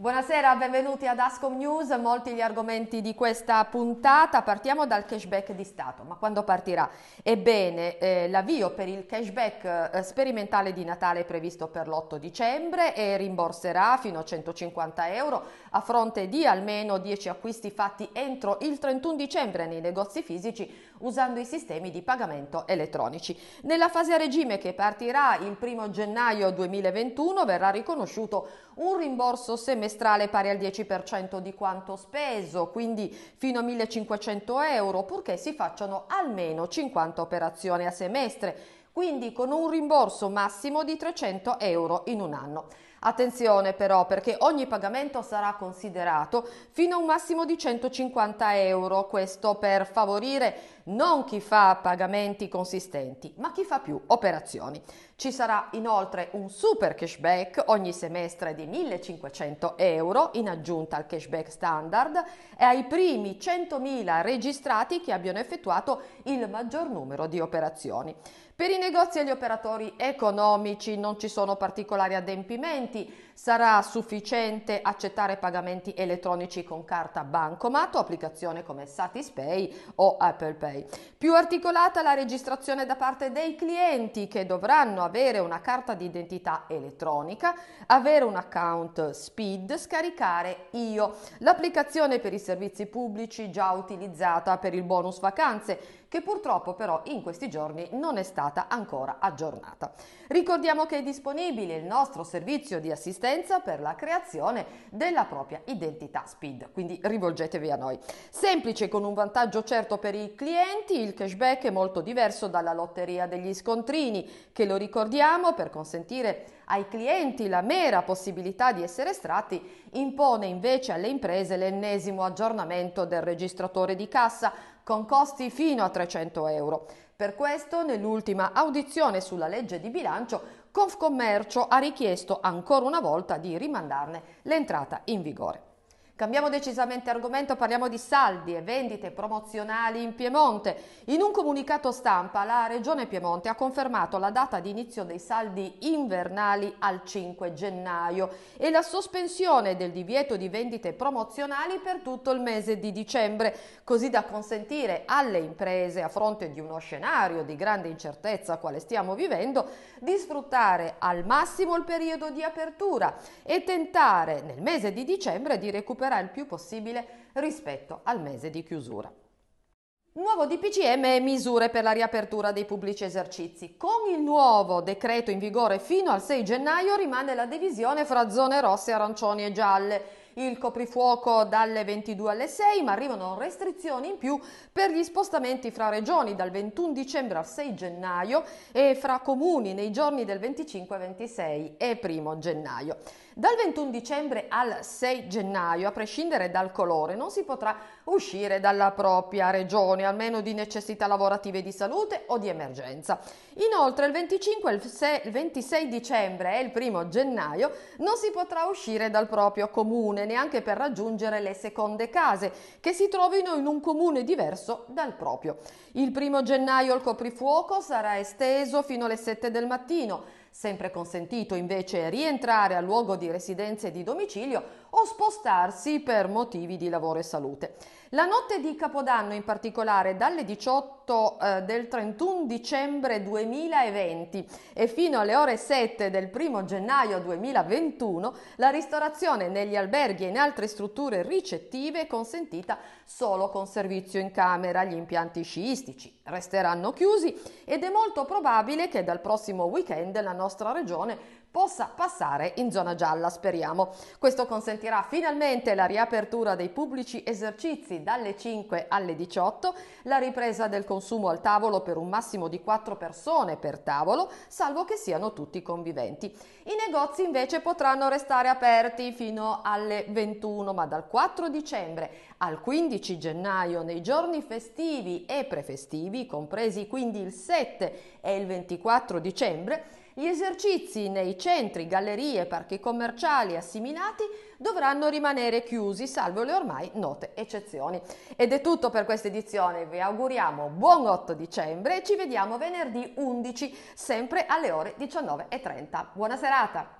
Buonasera, benvenuti ad Ascom News, molti gli argomenti di questa puntata, partiamo dal cashback di Stato, ma quando partirà? Ebbene, eh, l'avvio per il cashback eh, sperimentale di Natale è previsto per l'8 dicembre e rimborserà fino a 150 euro a fronte di almeno 10 acquisti fatti entro il 31 dicembre nei negozi fisici usando i sistemi di pagamento elettronici. Nella fase a regime che partirà il 1 gennaio 2021 verrà riconosciuto un rimborso semestrale pari al 10% di quanto speso, quindi fino a 1500 euro, purché si facciano almeno 50 operazioni a semestre, quindi con un rimborso massimo di 300 euro in un anno. Attenzione però perché ogni pagamento sarà considerato fino a un massimo di 150 euro, questo per favorire non chi fa pagamenti consistenti, ma chi fa più operazioni. Ci sarà inoltre un super cashback ogni semestre di 1500 euro in aggiunta al cashback standard e ai primi 100.000 registrati che abbiano effettuato il maggior numero di operazioni. Per i negozi e gli operatori economici non ci sono particolari adempimenti, sarà sufficiente accettare pagamenti elettronici con carta bancomat o applicazione come Satispay o Apple Pay. Più articolata la registrazione da parte dei clienti che dovranno avere una carta di identità elettronica, avere un account SPID, scaricare Io, l'applicazione per i servizi pubblici già utilizzata per il bonus vacanze che purtroppo però in questi giorni non è stata ancora aggiornata. Ricordiamo che è disponibile il nostro servizio di assistenza per la creazione della propria identità SPID, quindi rivolgetevi a noi. Semplice con un vantaggio certo per i clienti, il cashback è molto diverso dalla lotteria degli scontrini, che lo ricordiamo per consentire ai clienti la mera possibilità di essere estratti, impone invece alle imprese l'ennesimo aggiornamento del registratore di cassa con costi fino a 300 euro. Per questo, nell'ultima audizione sulla legge di bilancio, Confcommercio ha richiesto ancora una volta di rimandarne l'entrata in vigore. Cambiamo decisamente argomento, parliamo di saldi e vendite promozionali in Piemonte. In un comunicato stampa la Regione Piemonte ha confermato la data di inizio dei saldi invernali al 5 gennaio e la sospensione del divieto di vendite promozionali per tutto il mese di dicembre, così da consentire alle imprese, a fronte di uno scenario di grande incertezza quale stiamo vivendo, di sfruttare al massimo il periodo di apertura e tentare nel mese di dicembre di recuperare migliorerà il più possibile rispetto al mese di chiusura. Nuovo DPCM e misure per la riapertura dei pubblici esercizi. Con il nuovo decreto in vigore fino al 6 gennaio rimane la divisione fra zone rosse, arancioni e gialle il coprifuoco dalle 22 alle 6, ma arrivano restrizioni in più per gli spostamenti fra regioni dal 21 dicembre al 6 gennaio e fra comuni nei giorni del 25, 26 e 1 gennaio. Dal 21 dicembre al 6 gennaio, a prescindere dal colore, non si potrà uscire dalla propria regione, almeno di necessità lavorative di salute o di emergenza. Inoltre il 25, il 26 dicembre e il 1 gennaio non si potrà uscire dal proprio comune, neanche per raggiungere le seconde case, che si trovino in un comune diverso dal proprio. Il 1 gennaio il coprifuoco sarà esteso fino alle 7 del mattino, Sempre consentito invece rientrare al luogo di residenza e di domicilio o spostarsi per motivi di lavoro e salute. La notte di Capodanno in particolare dalle 18 eh, del 31 dicembre 2020 e fino alle ore 7 del 1 gennaio 2021 la ristorazione negli alberghi e in altre strutture ricettive è consentita solo con servizio in camera. Gli impianti sciistici resteranno chiusi ed è molto probabile che dal prossimo weekend la nostra regione possa passare in zona gialla, speriamo. Questo consentirà finalmente la riapertura dei pubblici esercizi dalle 5 alle 18, la ripresa del consumo al tavolo per un massimo di 4 persone per tavolo, salvo che siano tutti conviventi. I negozi invece potranno restare aperti fino alle 21, ma dal 4 dicembre al 15 gennaio, nei giorni festivi e prefestivi, compresi quindi il 7 e il 24 dicembre, gli esercizi nei centri, gallerie, parchi commerciali assimilati dovranno rimanere chiusi, salvo le ormai note eccezioni. Ed è tutto per questa edizione, vi auguriamo buon 8 dicembre e ci vediamo venerdì 11, sempre alle ore 19.30. Buona serata!